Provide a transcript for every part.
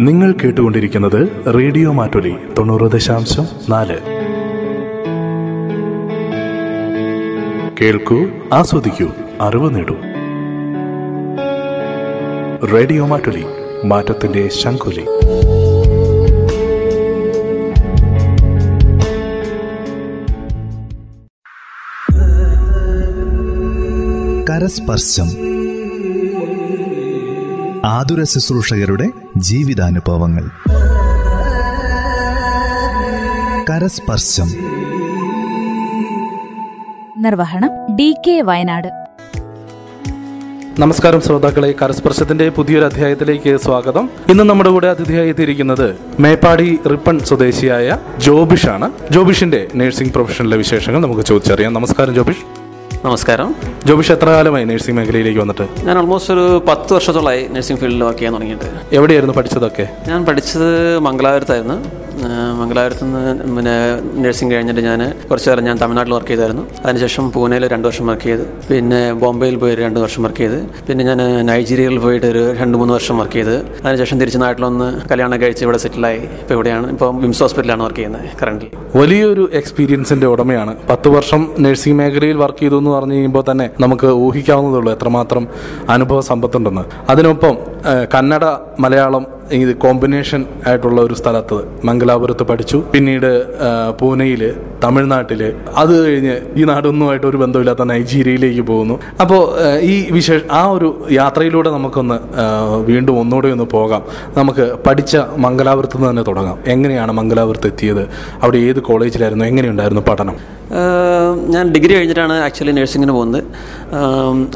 നിങ്ങൾ കേട്ടുകൊണ്ടിരിക്കുന്നത് റേഡിയോ മാറ്റൊലി തൊണ്ണൂറ് ദശാംശം നാല്. കേൾക്കൂ ആസ്വദിക്കൂ അറിവ് നേടൂ. റേഡിയോ മാറ്റൊലി മാറ്റത്തിന്റെ ശംഖുലി. കരസ്പർശം. ആതുര ശുശ്രൂഷകരുടെ ജീവിതാനുഭവങ്ങൾ. കരസ്പർശം. നിർവഹണം ഡി കെ വയനാട്. നമസ്കാരം ശ്രോതാക്കളെ കരസ്പർശത്തിന്റെ പുതിയൊരു അധ്യായത്തിലേക്ക് സ്വാഗതം. ഇന്ന് നമ്മുടെ കൂടെ അതിഥിയായി എത്തിയിരിക്കുന്നത് മേപ്പാടി റിപ്പൺ സ്വദേശിയായ ജോബിഷാണ്. ജോബിഷിന്റെ നഴ്സിംഗ് പ്രൊഫഷനിലെ വിശേഷങ്ങൾ നമുക്ക് ചോദിച്ചറിയാം. നമസ്കാരം ജോബിഷ്. നമസ്കാരം. ജോബിഷ് എത്ര കാലമായി നഴ്സിംഗ് മേഖലയിലേക്ക് വന്നിട്ട്? ഞാൻ ഓൾമോസ്റ്റ് ഒരു പത്ത് വർഷത്തോളമായി നഴ്സിംഗ് ഫീൽഡിൽ വർക്ക് ചെയ്യാൻ തുടങ്ങിയിട്ട്. എവിടെയായിരുന്നു പഠിച്ചതൊക്കെ? ഞാൻ പഠിച്ചത് മംഗലാപുരത്തായിരുന്നു. മംഗലാപുരത്ത് നിന്ന് പിന്നെ നഴ്സിംഗ് കഴിഞ്ഞിട്ട് ഞാൻ കുറച്ച് നേരം ഞാൻ തമിഴ്നാട്ടിൽ വർക്ക് ചെയ്തായിരുന്നു. അതിനുശേഷം പൂനെയിൽ രണ്ട് വർഷം വർക്ക് ചെയ്ത് പിന്നെ ബോംബെയിൽ പോയി രണ്ട് വർഷം വർക്ക് ചെയ്ത് പിന്നെ ഞാൻ നൈജീരിയയിൽ പോയിട്ട് ഒരു രണ്ട് മൂന്ന് വർഷം വർക്ക് ചെയ്ത് അതിനുശേഷം തിരിച്ച് നാട്ടിലൊന്ന് കല്യാണം കഴിച്ച് ഇവിടെ സെറ്റിലായി ഇപ്പോൾ ഇവിടെയാണ് ഇപ്പോൾ വിംസ് ഹോസ്പിറ്റലാണ് വർക്ക് ചെയ്യുന്നത് കറണ്ട്ലി വലിയൊരു എക്സ്പീരിയൻസിന്റെ ഉടമയാണ്. പത്ത് വർഷം നഴ്സിംഗ് മേഖലയിൽ വർക്ക് ചെയ്തു എന്ന് പറഞ്ഞു കഴിയുമ്പോൾ തന്നെ നമുക്ക് ഊഹിക്കാവുന്നതേ ഉള്ളൂ എത്രമാത്രം അനുഭവ സമ്പത്തുണ്ടെന്ന്. അതിനൊപ്പം കന്നഡ മലയാളം ഇത് കോമ്പിനേഷൻ ആയിട്ടുള്ള ഒരു സ്ഥലത്ത് മംഗലാപുരത്ത് പഠിച്ചു. പിന്നീട് പൂനെയിൽ തമിഴ്നാട്ടിൽ അത് കഴിഞ്ഞ് ഈ നാടൊന്നുമായിട്ട് ഒരു ബന്ധമില്ലാത്ത നൈജീരിയയിലേക്ക് പോകുന്നു. അപ്പോൾ ഈ വിശേഷ ആ ഒരു യാത്രയിലൂടെ നമുക്കൊന്ന് വീണ്ടും ഒന്നുകൂടെ ഒന്ന് പോകാം. നമുക്ക് പഠിച്ച മംഗലാപുരത്ത് നിന്ന് തന്നെ തുടങ്ങാം. എങ്ങനെയാണ് മംഗലാപുരത്ത് എത്തിയത്? അവിടെ ഏത് കോളേജിലായിരുന്നു? എങ്ങനെയുണ്ടായിരുന്നു പഠനം? ഞാൻ ഡിഗ്രി കഴിഞ്ഞിട്ടാണ് ആക്ച്വലി നഴ്സിങ്ങിന് പോകുന്നത്.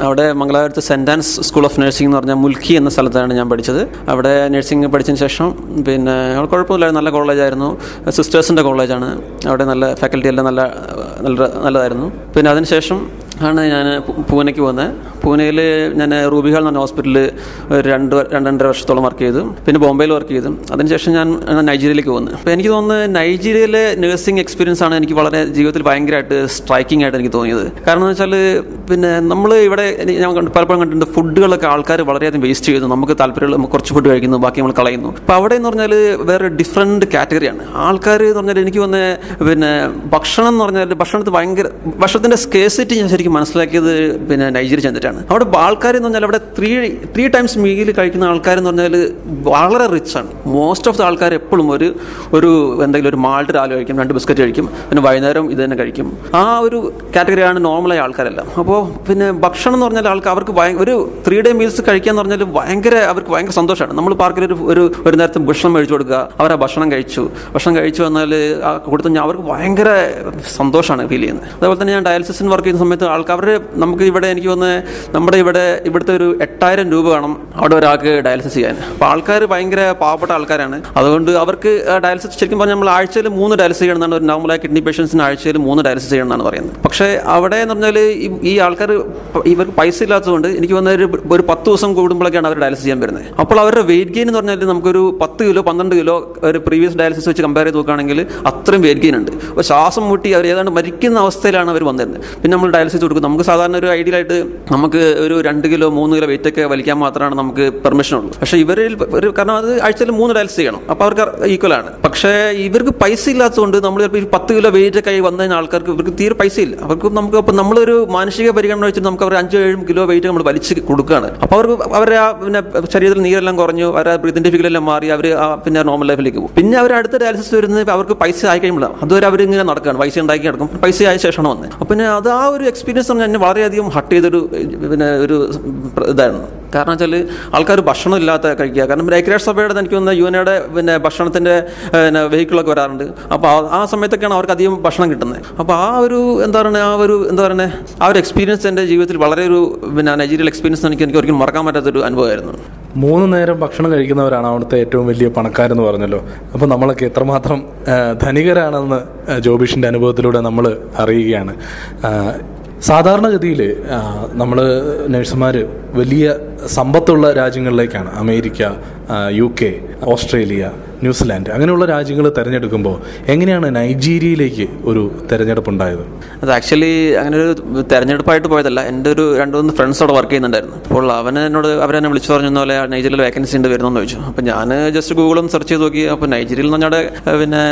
അവിടെ മംഗലാപുരത്ത് saint Ann's school of nursing എന്ന് പറഞ്ഞാൽ മുൽക്കി എന്ന സ്ഥലത്താണ് ഞാൻ പഠിച്ചത്. അവിടെ നഴ്സിംഗ് പഠിച്ചതിന് ശേഷം പിന്നെ കുഴപ്പമില്ലായിരുന്നു നല്ല കോളേജായിരുന്നു സിസ്റ്റേഴ്സിന്റെ കോളേജാണ് അവിടെ നല്ല ഫാക്കൽറ്റി എല്ലാം നല്ല നല്ല നല്ലതായിരുന്നു. പിന്നെ അതിനുശേഷം ആണ് ഞാൻ പൂനെക്ക് പോകുന്നത്. പൂനെയിൽ ഞാൻ റൂബിഹാൾ എന്ന് പറഞ്ഞ ഹോസ്പിറ്റലിൽ ഒരു രണ്ട് രണ്ടര വർഷത്തോളം വർക്ക് ചെയ്തു. പിന്നെ ബോംബെയിൽ വർക്ക് ചെയ്തു. അതിനുശേഷം ഞാൻ നൈജീരിയയിലേക്ക് പോകുന്നത് അപ്പോൾ എനിക്ക് തോന്നുന്നത് നൈജീരിയയിലെ നഴ്സിംഗ് എക്സ്പീരിയൻസ് ആണ് എനിക്ക് വളരെ ജീവിതത്തിൽ ഭയങ്കരമായിട്ട് സ്ട്രൈക്കിംഗ് ആയിട്ട് എനിക്ക് തോന്നിയത്. കാരണം എന്ന് വെച്ചാൽ പിന്നെ നമ്മൾ ഇവിടെ ഞാൻ പലപ്പോഴും കണ്ടിട്ടുണ്ട് ഫുഡുകളൊക്കെ ആൾക്കാർ വളരെയധികം വേസ്റ്റ് ചെയ്യുന്നു. നമുക്ക് താല്പര്യമുള്ള കുറച്ച് ഫുഡ് കഴിക്കുന്നു ബാക്കി നമ്മൾ കളയുന്നു. അപ്പോൾ അവിടെ എന്ന് പറഞ്ഞാൽ വേറെ ഡിഫറെന്റ് കാറ്റഗറിയാണ് ആൾക്കാർ എന്ന് പറഞ്ഞാൽ എനിക്ക് വന്ന് പിന്നെ ഭക്ഷണം എന്ന് പറഞ്ഞാൽ ഭക്ഷണത്തിൽ ഭയങ്കര ഭക്ഷണത്തിന്റെ സ്കേസിറ്റി ഞാൻ ശരിക്കും മനസ്സിലാക്കിയത് പിന്നെ നൈജീരിയ ചെന്നിട്ടാണ്. അവിടെ ആൾക്കാർ എന്ന് പറഞ്ഞാൽ അവിടെ ത്രീ ത്രീ ടൈംസ് മീൽ കഴിക്കുന്ന ആൾക്കാരെന്ന് പറഞ്ഞാൽ വളരെ റിച്ച് ആണ്. മോസ്റ്റ് ഓഫ് ദ ആൾക്കാർ എപ്പോഴും ഒരു ഒരു എന്തെങ്കിലും ഒരു മാൾട്ട് രാവിലെ കഴിക്കും രണ്ട് ബിസ്ക്കറ്റ് കഴിക്കും പിന്നെ വൈകുന്നേരം ഇത് തന്നെ കഴിക്കും. ആ ഒരു കാറ്റഗറിയാണ് നോർമലായ ആൾക്കാരെല്ലാം. അപ്പോൾ പിന്നെ ഭക്ഷണം എന്ന് പറഞ്ഞാൽ ആൾക്ക് അവർക്ക് ഒരു ത്രീ ഡേ മീൽസ് കഴിക്കുക എന്ന് പറഞ്ഞാൽ ഭയങ്കര അവർക്ക് ഭയങ്കര സന്തോഷമാണ്. നമ്മൾ പാർക്കിൽ ഒരു ഒരു ഒരു നേരത്തെ ഭക്ഷണം കഴിച്ചു കൊടുക്കുക അവർ ആ ഭക്ഷണം കഴിച്ചു. ഭക്ഷണം കഴിച്ചു വന്നാൽ ആ കൊടുത്തു അവർക്ക് ഭയങ്കര സന്തോഷമാണ് ഫീൽ ചെയ്യുന്നത്. അതുപോലെ തന്നെ ഞാൻ ഡയാലിസിസിന് വർക്ക് ചെയ്യുന്ന സമയത്ത് ആൾക്കാർ നമുക്ക് ഇവിടെ എനിക്ക് വന്ന് നമ്മുടെ ഇവിടെ ഇവിടുത്തെ ഒരു എട്ടായിരം രൂപ വേണം അവിടെ ഒരാൾക്ക് ഡയാലിസിസ് ചെയ്യാൻ. അപ്പോൾ ആൾക്കാർ ഭയങ്കര പാവപ്പെട്ട ആൾക്കാരാണ്. അതുകൊണ്ട് അവർക്ക് ഡയാലിസിസ് ശരിക്കും പറഞ്ഞാൽ നമ്മൾ ആഴ്ചയിൽ മൂന്ന് ഡയാലിസിസ് ചെയ്യണമെന്നാണ് ഒരു നോർമലായ കിഡ്നി പേഷ്യൻസിന് ആഴ്ചയിൽ മൂന്ന് ഡയാലിസിസ് ചെയ്യണമെന്നാണ് പറയുന്നത്. പക്ഷേ അവിടെ എന്ന് പറഞ്ഞാൽ ഈ- ആൾക്കാർ ഇവർക്ക് പൈസ ഇല്ലാത്തതുകൊണ്ട് എനിക്ക് വന്ന ഒരു ഒരു പത്ത് ദിവസം കൂടുമ്പോഴൊക്കെയാണ് അവർ ഡയാലിസിസ് ചെയ്യാൻ വരുന്നത്. അപ്പോൾ അവരുടെ വെയിറ്റ് ഗെയിൻ എന്ന് പറഞ്ഞാൽ നമുക്കൊരു പത്ത് കിലോ പന്ത്രണ്ട് കിലോ ഒരു പ്രീവിയസ് ഡയാലിസിസ് വെച്ച് കമ്പയർ ചെയ്ത് നോക്കുകയാണെങ്കിൽ അത്രയും വെയിറ്റ് ഗെയിൻ ഉണ്ട്. അപ്പോൾ ശ്വാസം മുട്ടി അവർ ഏതാണ്ട് മരിക്കുന്ന അവസ്ഥയിലാണ് അവർ വന്നിരുന്നത്. പിന്നെ നമ്മൾ ഡയാലിസിസ് കൊടുക്കും. നമുക്ക് സാധാരണ ഒരു ഐഡിയലായിട്ട് നമുക്ക് ഒരു രണ്ട് കിലോ മൂന്ന് കിലോ വെയിറ്റ് ഒക്കെ വലിക്കാൻ മാത്രമാണ് നമുക്ക് പെർമിഷൻ ഉള്ളൂ. പക്ഷേ ഇവരിൽ ഒരു കാരണം അത് ആഴ്ചയിൽ മൂന്ന് ഡയൽസ് ചെയ്യണം. അപ്പോൾ അവർക്ക് ഈക്വൽ ആണ്. പക്ഷേ ഇവർക്ക് പൈസ ഇല്ലാത്തതുകൊണ്ട് നമ്മൾ ചിലപ്പോൾ ഈ പത്ത് കിലോ വെയിറ്റ് ഒക്കെ വന്നു കഴിഞ്ഞാൽ ആൾക്കാർക്ക് ഇവർക്ക് തീരെ പൈസ ഇല്ല. അവർക്ക് നമുക്ക് അപ്പോൾ നമ്മളൊരു മാനസിക പരിഗണന വെച്ചിട്ട് നമുക്ക് അവർ അഞ്ച് ഏഴും കിലോ വെയിറ്റ് നമ്മൾ വലിച്ച് കൊടുക്കുകയാണ്. അപ്പോൾ അവർക്ക് അവരുടെ ആ പിന്നെ ശരീരത്തിൽ നീരെല്ലാം കുറഞ്ഞു അവരുടെ ബ്രീതിന്റെ ഫിഗലെല്ലാം മാറി അവർ ആ പിന്നെ നോർമൽ ലൈഫിലേക്ക് പോകും. പിന്നെ അവർ അടുത്ത ഡയാലിസിസ് വരുന്നത് അവർക്ക് പൈസ ആയി കഴിയുമ്പോഴാണ്. അതുവരെ അവർ ഇങ്ങനെ നടക്കുകയാണ്. പൈസ ഉണ്ടാക്കി നടക്കും. പൈസ ആയ ശേഷമാണ് വന്നത്. അപ്പം പിന്നെ അത് ആ ഒരു എക്സ്പീരിയൻസ് എന്നെ വളരെയധികം ഹട്ട് ചെയ്തൊരു പിന്നെ ഒരു ഇതായിരുന്നു. കാരണം വെച്ചാൽ ആൾക്കാർ ഭക്ഷണം ഇല്ലാത്ത കഴിക്കുക. കാരണം ഐക്യരാഷ്ട്ര സഭയുടെ എനിക്ക് തോന്നുന്ന യു എനയുടെ പിന്നെ ഭക്ഷണത്തിന്റെ പിന്നെ വെഹിക്കിളൊക്കെ വരാറുണ്ട്. അപ്പോൾ ആ- സമയത്തൊക്കെയാണ് അവർക്ക് അധികം ഭക്ഷണം കിട്ടുന്നത്. അപ്പോൾ ആ ഒരു എന്താ പറയുക ആ ഒരു എന്താ പറയുക ആ ഒരു എക്സ്പീരിയൻസ് എന്റെ ജീവിതത്തിൽ വളരെ ഒരു പിന്നെ നൈജീരിയൽ എക്സ്പീരിയൻസ് എനിക്ക് എനിക്ക് ഒരിക്കലും മറക്കാൻ പറ്റാത്തൊരു അനുഭവമായിരുന്നു. മൂന്ന് നേരം ഭക്ഷണം കഴിക്കുന്നവരാണ് അവിടുത്തെ ഏറ്റവും വലിയ പണക്കാരെന്ന് പറഞ്ഞല്ലോ. അപ്പോൾ നമ്മളൊക്കെ എത്രമാത്രം ധനികരാണെന്ന് ജോബിഷിന്റെ അനുഭവത്തിലൂടെ നമ്മൾ അറിയുകയാണ്. സാധാരണഗതിയിൽ നമ്മൾ നഴ്സുമാർ വലിയ സമ്പത്തുള്ള രാജ്യങ്ങളിലേക്കാണ്. America U K Australia New Zealand. അങ്ങനെയുള്ള രാജ്യങ്ങൾ തിരഞ്ഞെടുക്കുമ്പോൾ എങ്ങനെയാണ് നൈജീരിയയിലേക്ക് ഒരു തിരഞ്ഞെടുപ്പ് ഉണ്ടായത് അത് ആക്ച്വലി അങ്ങനെ ഒരു തെരഞ്ഞെടുപ്പായിട്ട് പോയതല്ല. എന്റെ ഒരു രണ്ട് മൂന്ന് ഫ്രണ്ട്സ് അവിടെ വർക്ക് ചെയ്യുന്നുണ്ടായിരുന്നു. അപ്പോൾ അവൻ എന്നോട് അവരെന്നെ വിളിച്ചു പറഞ്ഞു പോലെ നൈജീരിയയിൽ വേക്കൻസി ഉണ്ട് വരുന്നെന്ന് ചോദിച്ചു. അപ്പോൾ ഞാൻ ജസ്റ്റ് ഗൂഗിളും സെർച്ച് ചെയ്ത് നോക്കി. അപ്പോൾ നൈജീരിയയിൽ എന്ന് പറഞ്ഞാൽ പിന്നെ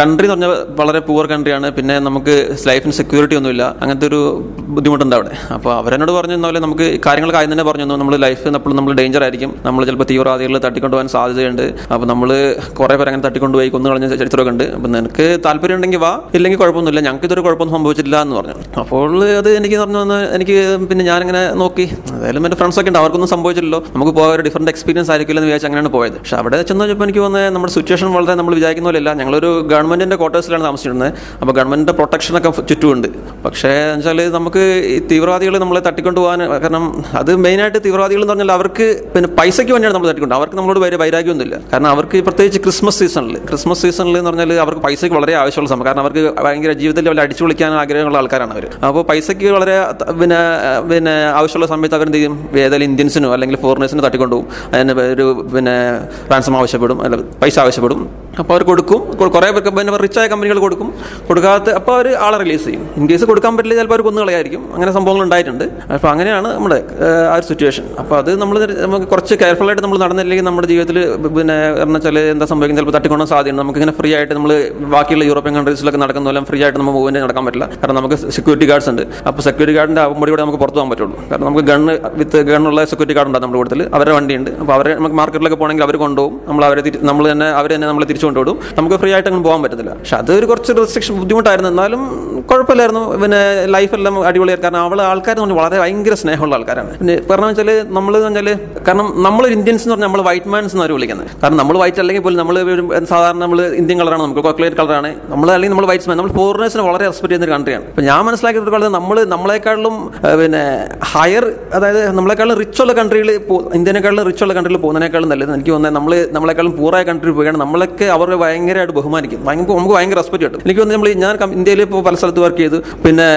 കൺട്രി എന്ന് പറഞ്ഞാൽ വളരെ പൂവർ കൺട്രിയാണ് പിന്നെ നമുക്ക് ലൈഫിന് സെക്യൂരിറ്റി ഒന്നുമില്ല. അങ്ങനത്തെ ഒരു ബുദ്ധിമുട്ടുണ്ട് അവിടെ. അപ്പോൾ അവരെന്നോട് പറഞ്ഞു പോലെ നമുക്ക് കാര്യങ്ങൾ കാര്യം തന്നെ പറഞ്ഞു നമ്മൾ ലൈഫ് എപ്പോഴും നമ്മൾ ഡേഞ്ചർ ആയിരിക്കും. നമ്മൾ ചിലപ്പോൾ തീവ്രവാദികൾ തട്ടിക്കൊണ്ടുപോകാൻ സാധ്യതയുണ്ട്. അപ്പോൾ നമ്മൾ കുറേ പേര് അങ്ങനെ തട്ടിക്കൊണ്ടുപോയി കൊന്നു കളഞ്ഞ ചരിത്രമൊക്കെ ഉണ്ട്. അപ്പോൾ നിനക്ക് താല്പര്യം ഉണ്ടെങ്കിൽ വാ. ഇല്ലെങ്കിൽ കുഴപ്പമൊന്നുമില്ല. ഞങ്ങൾക്ക് ഇതൊരു കുഴപ്പമൊന്നും സംഭവിച്ചില്ല എന്ന് പറഞ്ഞു. അപ്പോൾ അത് എനിക്ക് പറഞ്ഞു തന്ന് എനിക്ക് പിന്നെ ഞാനിങ്ങനെ നോക്കി. ഏതായാലും ഫ്രണ്ട്സ് ഒക്കെ ഉണ്ട്. അവർക്കൊന്നും സംഭവിച്ചില്ലല്ലോ. നമുക്ക് പോയ ഒരു ഡിഫറെന്റ് എക്സ്പീരിയൻസ് ആയിരിക്കില്ലെന്ന് വിചാരിച്ച് അങ്ങനെയാണ് പോയത്. പക്ഷെ അവിടെ ചെന്ന് വെച്ചപ്പോൾ എനിക്ക് തോന്നുന്നത് നമ്മുടെ സിറ്റുവേഷൻ വളരെ നമ്മൾ വിചാരിക്കുന്ന പോലെയല്ല ഞങ്ങളൊരു ഗവൺമെന്റിന്റെ ക്വാർട്ടേഴ്സിലാണ് താമസിച്ചിരുന്നത്. അപ്പോൾ ഗവൺമെന്റിന്റെ പ്രൊട്ടക്ഷനൊക്കെ ചുറ്റുമുണ്ട്. പക്ഷേ വെച്ചാൽ നമുക്ക് ഈ തീവ്രവാദികൾ നമ്മളെ തട്ടിക്കൊണ്ട് പോകാൻ കാരണം അത് മെയിനായിട്ട് തീവ്രവാദികൾ എന്ന് പറഞ്ഞാൽ അവർക്ക് പിന്നെ പൈസയ്ക്ക് വേണ്ടിയാണ് നമ്മൾ തട്ടിക്കൊണ്ട് അവർക്ക് നമ്മളോട് വരെ വൈരാഗ്യമൊന്നുമില്ല. കാരണം അവർക്ക് ഈ പ്രത്യേകിച്ച് ക്രിസ്മസ് സീസണിൽ ക്രിസ്മസ് സീസണിൽ എന്ന് പറഞ്ഞാൽ അവർക്ക് പൈസയ്ക്ക് വളരെ ആവശ്യമുള്ള സമയം. കാരണം അവർക്ക് ഭയങ്കര ജീവിതത്തിൽ അവർ അടിച്ചു വിളിക്കാൻ ആഗ്രഹമുള്ള ആൾക്കാരാണ് അവർ അപ്പോൾ പൈസയ്ക്ക് വളരെ പിന്നെ പിന്നെ ആവശ്യമുള്ള സമയത്ത് അവരെന്ത് ചെയ്യും? ഏതായാലും ഇന്ത്യൻസിനോ അല്ലെങ്കിൽ ഫോറിനേഴ്സിനോ തട്ടിക്കൊണ്ടുപോകും. അതിന് ഒരു പിന്നെ റാൻസം ആവശ്യപ്പെടും. അല്ല പൈസ ആവശ്യപ്പെടും. അപ്പോൾ അവർ കൊടുക്കും. കുറേ പേർക്ക് പിന്നെ റിച്ചായ കമ്പനികൾ കൊടുക്കും. കൊടുക്കാത്ത അപ്പോൾ അവർ ആളെ റിലീസ് ചെയ്യും. ഇൻ കേസ് കൊടുക്കാൻ പറ്റില്ല ചിലപ്പോൾ അവർ കൊന്നു കളയായിരിക്കും അങ്ങനെ സംഭവങ്ങൾ ഉണ്ടായിട്ടുണ്ട്. അപ്പോൾ അങ്ങനെയാണ് നമ്മുടെ ആ ഒരു സിറ്റുവേഷൻ അപ്പോൾ അത് നമ്മൾ നമുക്ക് കുറച്ച് കെയർഫുൾ ആയിട്ട് നമ്മൾ നടന്നില്ലെങ്കിൽ നമ്മുടെ ജീവിതത്തിൽ പിന്നെ എന്ന് വെച്ചാൽ എന്താ സംഭവിക്കുന്നത്? ചിലപ്പോൾ തട്ടിക്കൊണ്ടാൻ സാധ്യതയുണ്ട്. നമുക്ക് ഇങ്ങനെ ഫ്രീ ആയിട്ട് നമ്മൾ ബാക്കിയുള്ള യൂറോപ്യൻ കൺട്രീസിലൊക്കെ നടക്കുന്ന പോലെ ഫ്രീ ആയിട്ട് നമ്മൾ മൂവ്മെന്റ് നടക്കാൻ പറ്റില്ല. കാരണം നമുക്ക് സെക്യൂരിറ്റി ഗാർഡ്സ് ഉണ്ട്. അപ്പോൾ സെക്യൂരിറ്റി ഗാർഡിന്റെ ആകുമ്പോൾ കൂടെ നമുക്ക് പുറത്തു പോകാൻ പറ്റുള്ളൂ. കാരണം നമുക്ക് ഗണ്ണ് വിത്ത് ഗണ്ണുള്ള സെക്യൂരിറ്റി ഗാർഡ് ഉണ്ടാകും നമ്മുടെ കൂടുതൽ അവരുടെ വണ്ടിയുണ്ട്. അപ്പോൾ അവരെ നമുക്ക് മാർക്കറ്റിലൊക്കെ പോകണമെങ്കിൽ അവർ കൊണ്ടുപോകും. നമ്മൾ അവരെ നമ്മൾ തന്നെ അവർ തന്നെ നമ്മൾ തിരിച്ചു കൊണ്ടുപോകും നമുക്ക് ഫ്രീ ആയിട്ട് അങ്ങനെ പോകാൻ പറ്റത്തില്ല. പക്ഷെ അതൊരു കുറച്ച് റെസ്ട്രിക്ഷൻ ബുദ്ധിമുട്ടായിരുന്നു. എന്നാലും കുഴപ്പമില്ലായിരുന്നു. പിന്നെ ലൈഫെല്ലാം അടിപൊളിയായിരുന്നു. കാരണം അവളെ ആൾക്കാർ എന്ന് പറഞ്ഞാൽ വളരെ ഭയങ്കര സ്നേഹമുള്ള ആൾക്കാരാണ്. പിന്നെ പറഞ്ഞാൽ നമ്മൾ എന്ന് പറഞ്ഞാൽ കാരണം നമ്മൾ ഇന്ത്യൻസ് എന്ന് പറഞ്ഞാൽ നമ്മൾ വൈറ്റ് മാൻസ് എന്ന് അവർ വിളിക്കുന്നത്. കാരണം നമ്മൾ വൈറ്റ് അല്ലെങ്കിൽ പോലും നമ്മൾ സാധാരണ നമ്മൾ ഇന്ത്യൻ കളറാണ് നമുക്ക് കോക്ലേറ്റ് കളറാണ് നമ്മൾ അല്ലെങ്കിൽ നമ്മൾ വൈറ്റ്സ് മാൻ നമ്മൾ ഫോറിനേഴ്സിനെ വളരെ റെസ്പെക്ട് ചെയ്യുന്ന ഒരു കൺട്രിയാണ് അപ്പം ഞാൻ മനസ്സിലാക്കിയിട്ടുള്ളത് നമ്മൾ നമ്മളെക്കാളും പിന്നെ ഹയർ അതായത് നമ്മളെക്കാളും റിച്ച് ഉള്ള കൺട്രിയിൽ ഇന്ത്യനെക്കാളും റിച്ച് ഉള്ള കൺട്രിയിൽ പോകുന്നതിനേക്കാളും നല്ലത് എനിക്ക് തോന്നുന്നത് നമ്മൾ നമ്മളെക്കാളും പൂറായ കൺട്രിയിൽ പോവുകയാണ് നമ്മളൊക്കെ അവരെ ഭയങ്കരമായിട്ട് ബഹുമാനിക്കും. ഭയങ്കര നമുക്ക് ഭയങ്കര റെസ്പെക്ട് കിട്ടും. എനിക്ക് തോന്നുന്നത് നമ്മൾ ഞാൻ ഇന്ത്യയിൽ ഇപ്പോൾ പല സ്ഥലത്ത് വർക്ക് ചെയ്തു. പിന്നെ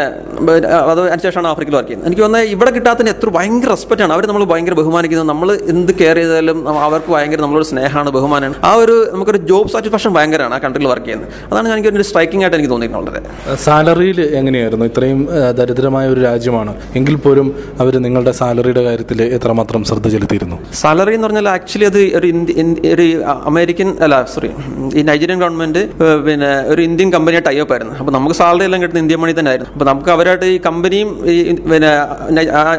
അത് അതിനുശേഷമാണ് ആഫ്രിക്കയിൽ വർക്ക് ചെയ്യുന്നത്. എനിക്ക് തോന്നുന്നത് ഇവിടെ കിട്ടാത്തതിന് എത്ര ഭയങ്കര റെസ്പെക്റ്റ് ആണ്. അവർ നമ്മൾ ഭയങ്കര ബഹുമാനിക്കുന്നത് നമ്മൾ എന്ത് കെയർ ചെയ്താലും അവർക്ക് ഭയങ്കര നമ്മളോട് സ്നേഹമാണ് ബഹുമാനമാണ്. ആ ഒരു നമുക്കൊരു ജോബ് സാറ്റിസ്ഫാക്ഷൻ ഭയങ്കരമാണ് ആ കൺട്രിയിൽ വർക്ക് ചെയ്യുന്നത്. അതാണ് എനിക്ക് ഒരു സ്ട്രൈക്കിംഗ് ആയിട്ട് എനിക്ക് തോന്നിയിട്ടുള്ളത്. സാലറിയിൽ എങ്ങനെയായിരുന്നു? ഇത്രയും ദരിദ്രമായ ഒരു രാജ്യമാണ്. എങ്കിൽ പോലും അവർ നിങ്ങളുടെ സാലറിയുടെ കാര്യത്തിൽ എത്രമാത്രം ശ്രദ്ധ ചെലുത്തിയിരുന്നു? സാലറി എന്ന് പറഞ്ഞാൽ ആക്ച്വലി അത് ഒരു ഒരു അമേരിക്കൻ അല്ല സോറി ഈ നൈജീരിയൻ ഗവൺമെന്റ് പിന്നെ ഒരു ഇന്ത്യൻ കമ്പനിയെ ടൈപ്പ് ആയിരുന്നു. അപ്പോൾ നമുക്ക് സാലറി എല്ലാം കിട്ടുന്ന ഇന്ത്യൻ മണി തന്നെ ആയിരുന്നു അപ്പോൾ നമുക്ക് അവരായിട്ട് ഈ കമ്പനിയും ഈ പിന്നെ